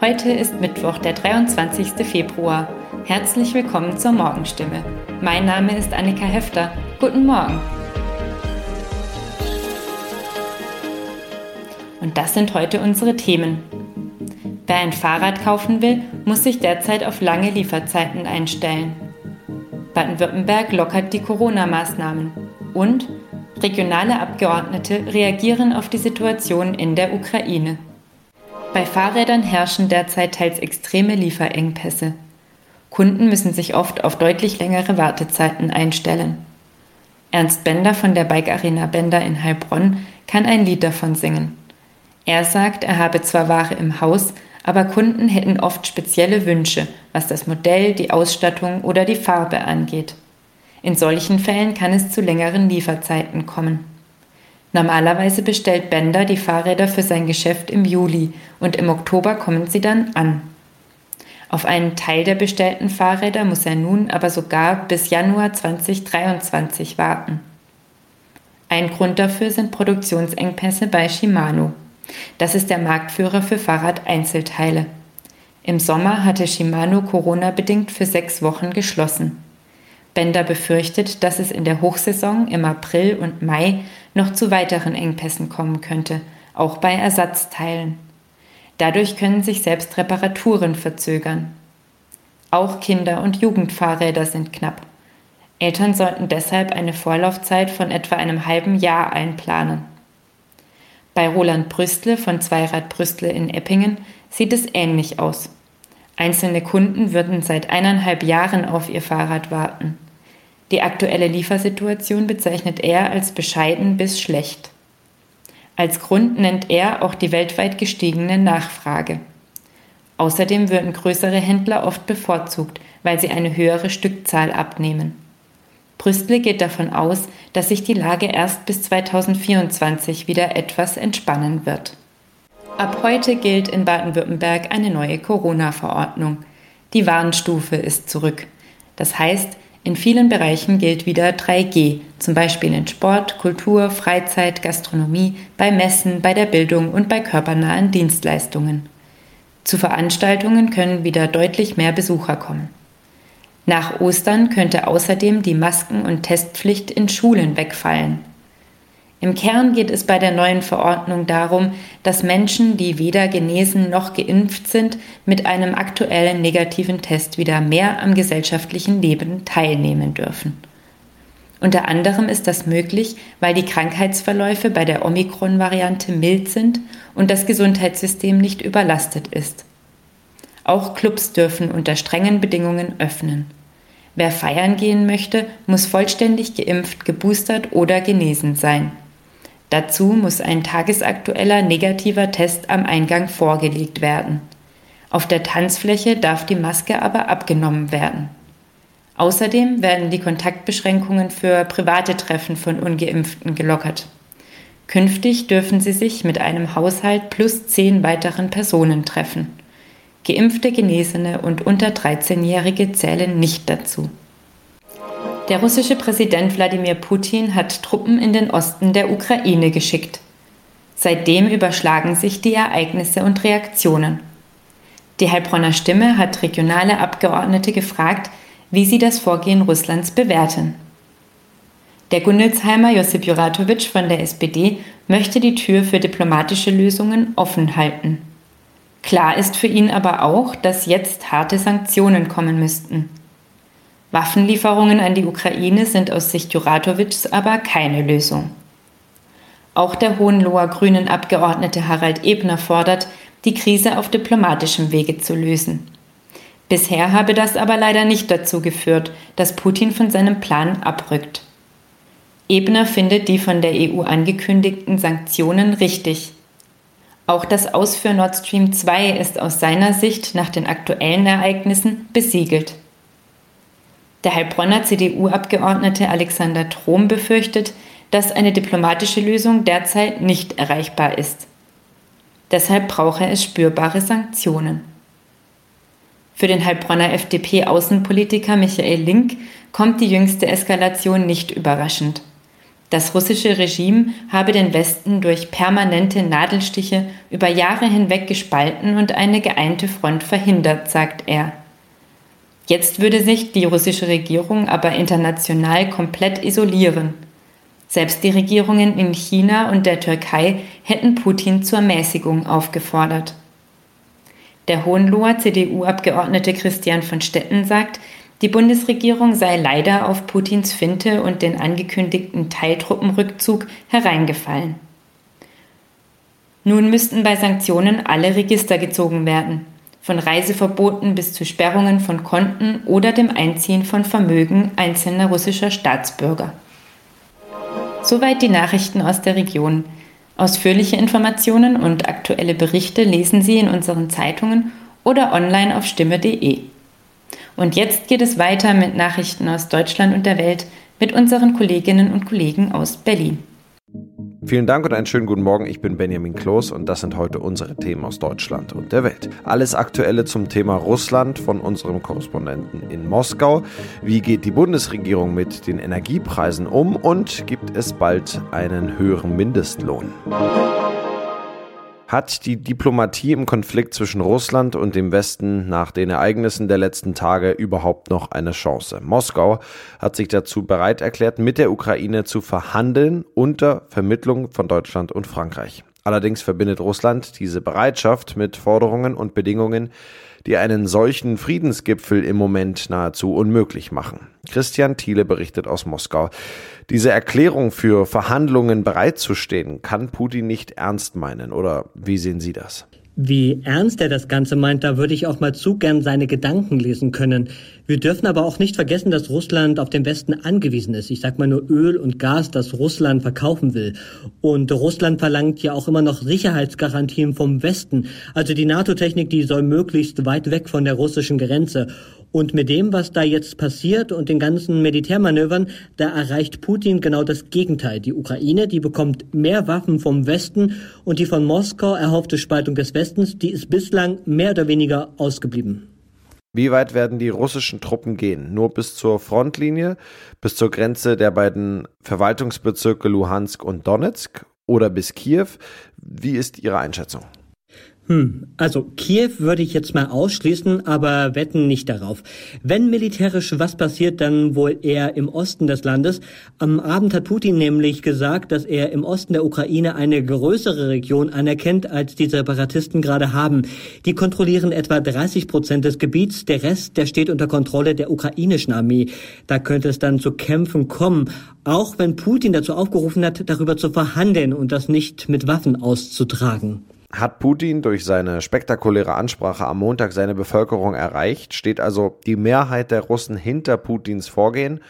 Heute ist Mittwoch, der 23. Februar. Herzlich willkommen zur Morgenstimme. Mein Name ist Annika Hefter. Guten Morgen. Und das sind heute unsere Themen. Wer ein Fahrrad kaufen will, muss sich derzeit auf lange Lieferzeiten einstellen. Baden-Württemberg lockert die Corona-Maßnahmen. Und regionale Abgeordnete reagieren auf die Situation in der Ukraine. Bei Fahrrädern herrschen derzeit teils extreme Lieferengpässe. Kunden müssen sich oft auf deutlich längere Wartezeiten einstellen. Ernst Bender von der Bike Arena Bender in Heilbronn kann ein Lied davon singen. Er sagt, er habe zwar Ware im Haus, aber Kunden hätten oft spezielle Wünsche, was das Modell, die Ausstattung oder die Farbe angeht. In solchen Fällen kann es zu längeren Lieferzeiten kommen. Normalerweise bestellt Bender die Fahrräder für sein Geschäft im Juli und im Oktober kommen sie dann an. Auf einen Teil der bestellten Fahrräder muss er nun aber sogar bis Januar 2023 warten. Ein Grund dafür sind Produktionsengpässe bei Shimano. Das ist der Marktführer für Fahrradeinzelteile. Im Sommer hatte Shimano Corona-bedingt für sechs Wochen geschlossen. Bender befürchtet, dass es in der Hochsaison im April und Mai noch zu weiteren Engpässen kommen könnte, auch bei Ersatzteilen. Dadurch können sich selbst Reparaturen verzögern. Auch Kinder- und Jugendfahrräder sind knapp. Eltern sollten deshalb eine Vorlaufzeit von etwa einem halben Jahr einplanen. Bei Roland Brüstle von Zweirad Brüstle in Eppingen sieht es ähnlich aus. Einzelne Kunden würden seit eineinhalb Jahren auf ihr Fahrrad warten. Die aktuelle Liefersituation bezeichnet er als bescheiden bis schlecht. Als Grund nennt er auch die weltweit gestiegene Nachfrage. Außerdem würden größere Händler oft bevorzugt, weil sie eine höhere Stückzahl abnehmen. Brüstle geht davon aus, dass sich die Lage erst bis 2024 wieder etwas entspannen wird. Ab heute gilt in Baden-Württemberg eine neue Corona-Verordnung. Die Warnstufe ist zurück. Das heißt, in vielen Bereichen gilt wieder 3G, zum Beispiel in Sport, Kultur, Freizeit, Gastronomie, bei Messen, bei der Bildung und bei körpernahen Dienstleistungen. Zu Veranstaltungen können wieder deutlich mehr Besucher kommen. Nach Ostern könnte außerdem die Masken- und Testpflicht in Schulen wegfallen. Im Kern geht es bei der neuen Verordnung darum, dass Menschen, die weder genesen noch geimpft sind, mit einem aktuellen negativen Test wieder mehr am gesellschaftlichen Leben teilnehmen dürfen. Unter anderem ist das möglich, weil die Krankheitsverläufe bei der Omikron-Variante mild sind und das Gesundheitssystem nicht überlastet ist. Auch Clubs dürfen unter strengen Bedingungen öffnen. Wer feiern gehen möchte, muss vollständig geimpft, geboostert oder genesen sein. Dazu muss ein tagesaktueller negativer Test am Eingang vorgelegt werden. Auf der Tanzfläche darf die Maske aber abgenommen werden. Außerdem werden die Kontaktbeschränkungen für private Treffen von ungeimpften gelockert. Künftig dürfen sie sich mit einem Haushalt plus zehn weiteren Personen treffen. Geimpfte, Genesene und unter 13-Jährige zählen nicht dazu. Der russische Präsident Wladimir Putin hat Truppen in den Osten der Ukraine geschickt. Seitdem überschlagen sich die Ereignisse und Reaktionen. Die Heilbronner Stimme hat regionale Abgeordnete gefragt, wie sie das Vorgehen Russlands bewerten. Der Gundelsheimer Josip Juratovic von der SPD möchte die Tür für diplomatische Lösungen offen halten. Klar ist für ihn aber auch, dass jetzt harte Sanktionen kommen müssten. Waffenlieferungen an die Ukraine sind aus Sicht Juratovics aber keine Lösung. Auch der Hohenloher Grünen Abgeordnete Harald Ebner fordert, die Krise auf diplomatischem Wege zu lösen. Bisher habe das aber leider nicht dazu geführt, dass Putin von seinem Plan abrückt. Ebner findet die von der EU angekündigten Sanktionen richtig. Auch das Aus für Nord Stream 2 ist aus seiner Sicht nach den aktuellen Ereignissen besiegelt. Der Heilbronner CDU-Abgeordnete Alexander Trom befürchtet, dass eine diplomatische Lösung derzeit nicht erreichbar ist. Deshalb brauche es spürbare Sanktionen. Für den Heilbronner FDP-Außenpolitiker Michael Link kommt die jüngste Eskalation nicht überraschend. Das russische Regime habe den Westen durch permanente Nadelstiche über Jahre hinweg gespalten und eine geeinte Front verhindert, sagt er. Jetzt würde sich die russische Regierung aber international komplett isolieren. Selbst die Regierungen in China und der Türkei hätten Putin zur Mäßigung aufgefordert. Der Hohenloher CDU-Abgeordnete Christian von Stetten sagt, die Bundesregierung sei leider auf Putins Finte und den angekündigten Teiltruppenrückzug hereingefallen. Nun müssten bei Sanktionen alle Register gezogen werden, von Reiseverboten bis zu Sperrungen von Konten oder dem Einziehen von Vermögen einzelner russischer Staatsbürger. Soweit die Nachrichten aus der Region. Ausführliche Informationen und aktuelle Berichte lesen Sie in unseren Zeitungen oder online auf stimme.de. Und jetzt geht es weiter mit Nachrichten aus Deutschland und der Welt mit unseren Kolleginnen und Kollegen aus Berlin. Vielen Dank und einen schönen guten Morgen. Ich bin Benjamin Kloß und das sind heute unsere Themen aus Deutschland und der Welt. Alles Aktuelle zum Thema Russland von unserem Korrespondenten in Moskau. Wie geht die Bundesregierung mit den Energiepreisen um und gibt es bald einen höheren Mindestlohn? Hat die Diplomatie im Konflikt zwischen Russland und dem Westen nach den Ereignissen der letzten Tage überhaupt noch eine Chance? Moskau hat sich dazu bereit erklärt, mit der Ukraine zu verhandeln unter Vermittlung von Deutschland und Frankreich. Allerdings verbindet Russland diese Bereitschaft mit Forderungen und Bedingungen, die einen solchen Friedensgipfel im Moment nahezu unmöglich machen. Christian Thiele berichtet aus Moskau. Diese Erklärung für Verhandlungen bereitzustehen, kann Putin nicht ernst meinen, oder wie sehen Sie das? Wie ernst er das Ganze meint, da würde ich auch mal zu gern seine Gedanken lesen können. Wir dürfen aber auch nicht vergessen, dass Russland auf den Westen angewiesen ist. Ich sag mal nur Öl und Gas, das Russland verkaufen will. Und Russland verlangt ja auch immer noch Sicherheitsgarantien vom Westen. Also die NATO-Technik, die soll möglichst weit weg von der russischen Grenze. Und mit dem, was da jetzt passiert und den ganzen Militärmanövern, da erreicht Putin genau das Gegenteil. Die Ukraine, die bekommt mehr Waffen vom Westen und die von Moskau erhoffte Spaltung des Westens, die ist bislang mehr oder weniger ausgeblieben. Wie weit werden die russischen Truppen gehen? Nur bis zur Frontlinie, bis zur Grenze der beiden Verwaltungsbezirke Luhansk und Donetsk oder bis Kiew? Wie ist Ihre Einschätzung? Hm, also Kiew würde ich jetzt mal ausschließen, aber wetten nicht darauf. Wenn militärisch was passiert, dann wohl eher im Osten des Landes. Am Abend hat Putin nämlich gesagt, dass er im Osten der Ukraine eine größere Region anerkennt, als die Separatisten gerade haben. Die kontrollieren etwa 30 Prozent des Gebiets, der Rest, der steht unter Kontrolle der ukrainischen Armee. Da könnte es dann zu Kämpfen kommen, auch wenn Putin dazu aufgerufen hat, darüber zu verhandeln und das nicht mit Waffen auszutragen. Hat Putin durch seine spektakuläre Ansprache am Montag seine Bevölkerung erreicht? Steht also die Mehrheit der Russen hinter Putins Vorgehen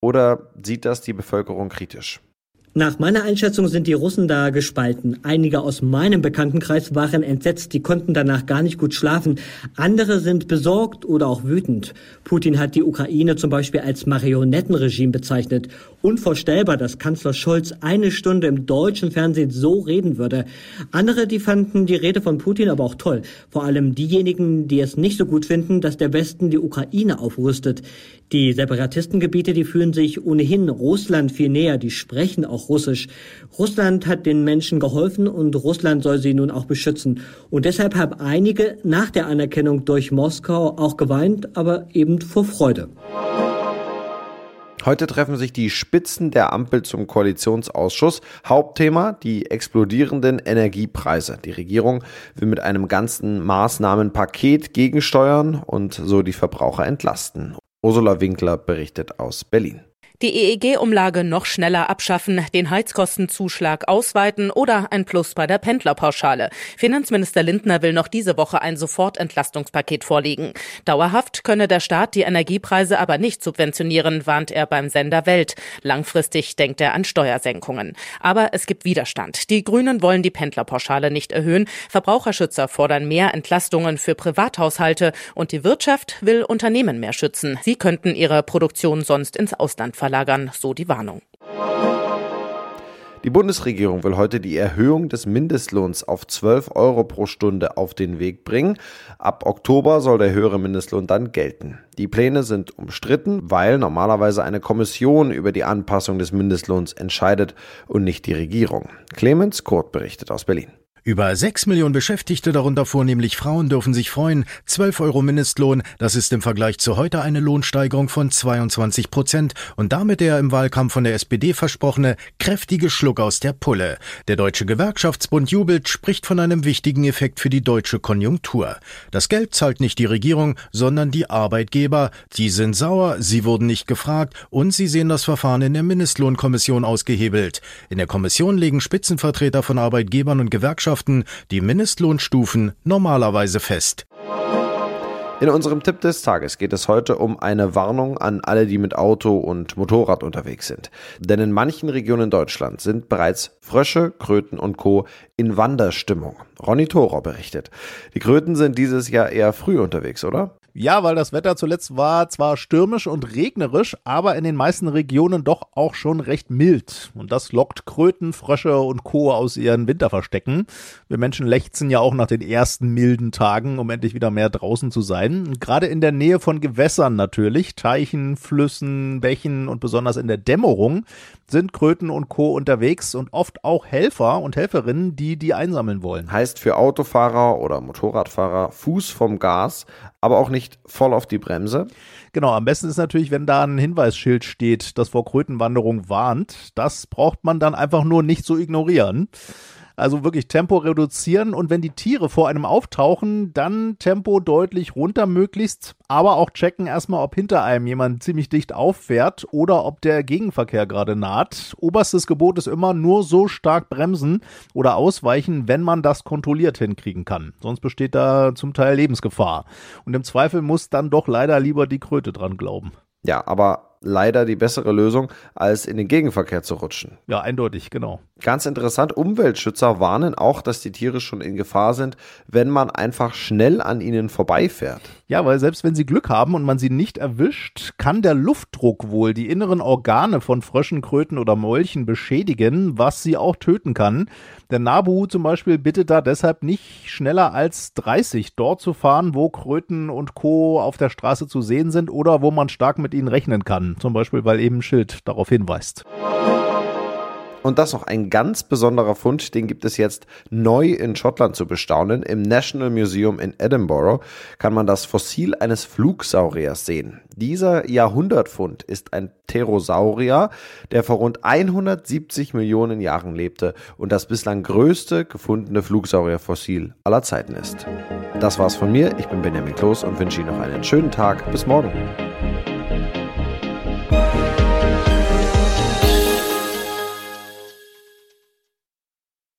oder sieht das die Bevölkerung kritisch? Nach meiner Einschätzung sind die Russen da gespalten. Einige aus meinem Bekanntenkreis waren entsetzt, die konnten danach gar nicht gut schlafen. Andere sind besorgt oder auch wütend. Putin hat die Ukraine zum Beispiel als Marionettenregime bezeichnet. Unvorstellbar, dass Kanzler Scholz eine Stunde im deutschen Fernsehen so reden würde. Andere, die fanden die Rede von Putin aber auch toll. Vor allem diejenigen, die es nicht so gut finden, dass der Westen die Ukraine aufrüstet. Die Separatistengebiete, die fühlen sich ohnehin Russland viel näher, die sprechen auch Russisch. Russland hat den Menschen geholfen und Russland soll sie nun auch beschützen. Und deshalb haben einige nach der Anerkennung durch Moskau auch geweint, aber eben vor Freude. Heute treffen sich die Spitzen der Ampel zum Koalitionsausschuss. Hauptthema die explodierenden Energiepreise. Die Regierung will mit einem ganzen Maßnahmenpaket gegensteuern und so die Verbraucher entlasten. Ursula Winkler berichtet aus Berlin die EEG-Umlage noch schneller abschaffen, den Heizkostenzuschlag ausweiten oder ein Plus bei der Pendlerpauschale. Finanzminister Lindner will noch diese Woche ein Sofortentlastungspaket vorlegen. Dauerhaft könne der Staat die Energiepreise aber nicht subventionieren, warnt er beim Sender Welt. Langfristig denkt er an Steuersenkungen. Aber es gibt Widerstand. Die Grünen wollen die Pendlerpauschale nicht erhöhen. Verbraucherschützer fordern mehr Entlastungen für Privathaushalte und die Wirtschaft will Unternehmen mehr schützen. Sie könnten ihre Produktion sonst ins Ausland verlagern, so die Warnung. Die Bundesregierung will heute die Erhöhung des Mindestlohns auf 12 Euro pro Stunde auf den Weg bringen. Ab Oktober soll der höhere Mindestlohn dann gelten. Die Pläne sind umstritten, weil normalerweise eine Kommission über die Anpassung des Mindestlohns entscheidet und nicht die Regierung. Clemens Kurt berichtet aus Berlin. Über sechs Millionen Beschäftigte, darunter vornehmlich Frauen, dürfen sich freuen. 12 Euro Mindestlohn, das ist im Vergleich zu heute eine Lohnsteigerung von 22 Prozent und damit der im Wahlkampf von der SPD versprochene kräftige Schluck aus der Pulle. Der Deutsche Gewerkschaftsbund jubelt, spricht von einem wichtigen Effekt für die deutsche Konjunktur. Das Geld zahlt nicht die Regierung, sondern die Arbeitgeber. Die sind sauer, sie wurden nicht gefragt und sie sehen das Verfahren in der Mindestlohnkommission ausgehebelt. In der Kommission legen Spitzenvertreter von Arbeitgebern und Gewerkschaften Gewerkschaften die Mindestlohnstufen normalerweise fest. In unserem Tipp des Tages geht es heute um eine Warnung an alle, die mit Auto und Motorrad unterwegs sind. Denn in manchen Regionen Deutschlands sind bereits Frösche, Kröten und Co. in Wanderstimmung. Ronny Thorer berichtet. Die Kröten sind dieses Jahr eher früh unterwegs, oder? Ja, weil das Wetter zuletzt war zwar stürmisch und regnerisch, aber in den meisten Regionen doch auch schon recht mild. Und das lockt Kröten, Frösche und Co. aus ihren Winterverstecken. Wir Menschen lechzen ja auch nach den ersten milden Tagen, um endlich wieder mehr draußen zu sein. Gerade in der Nähe von Gewässern natürlich, Teichen, Flüssen, Bächen und besonders in der Dämmerung sind Kröten und Co. unterwegs und oft auch Helfer und Helferinnen, die die einsammeln wollen. Heißt für Autofahrer oder Motorradfahrer Fuß vom Gas, aber auch nicht voll auf die Bremse. Genau, am besten ist natürlich, wenn da ein Hinweisschild steht, das vor Krötenwanderung warnt. Das braucht man dann einfach nur nicht so ignorieren. Also wirklich Tempo reduzieren und wenn die Tiere vor einem auftauchen, dann Tempo deutlich runter möglichst, aber auch checken erstmal, ob hinter einem jemand ziemlich dicht auffährt oder ob der Gegenverkehr gerade naht. Oberstes Gebot ist immer nur so stark bremsen oder ausweichen, wenn man das kontrolliert hinkriegen kann. Sonst besteht da zum Teil Lebensgefahr. Und im Zweifel muss dann doch leider lieber die Kröte dran glauben. Ja, aber leider die bessere Lösung, als in den Gegenverkehr zu rutschen. Ja, eindeutig, genau. Ganz interessant, Umweltschützer warnen auch, dass die Tiere schon in Gefahr sind, wenn man einfach schnell an ihnen vorbeifährt. Ja, weil selbst wenn sie Glück haben und man sie nicht erwischt, kann der Luftdruck wohl die inneren Organe von Fröschen, Kröten oder Molchen beschädigen, was sie auch töten kann. Der Nabu zum Beispiel bittet da deshalb nicht schneller als 30 dort zu fahren, wo Kröten und Co. auf der Straße zu sehen sind oder wo man stark mit ihnen rechnen kann. Zum Beispiel, weil eben ein Schild darauf hinweist. Und das noch ein ganz besonderer Fund, den gibt es jetzt neu in Schottland zu bestaunen. Im National Museum in Edinburgh kann man das Fossil eines Flugsauriers sehen. Dieser Jahrhundertfund ist ein Pterosaurier, der vor rund 170 Millionen Jahren lebte und das bislang größte gefundene Flugsaurierfossil aller Zeiten ist. Das war's von mir. Ich bin Benjamin Kloß und wünsche Ihnen noch einen schönen Tag. Bis morgen.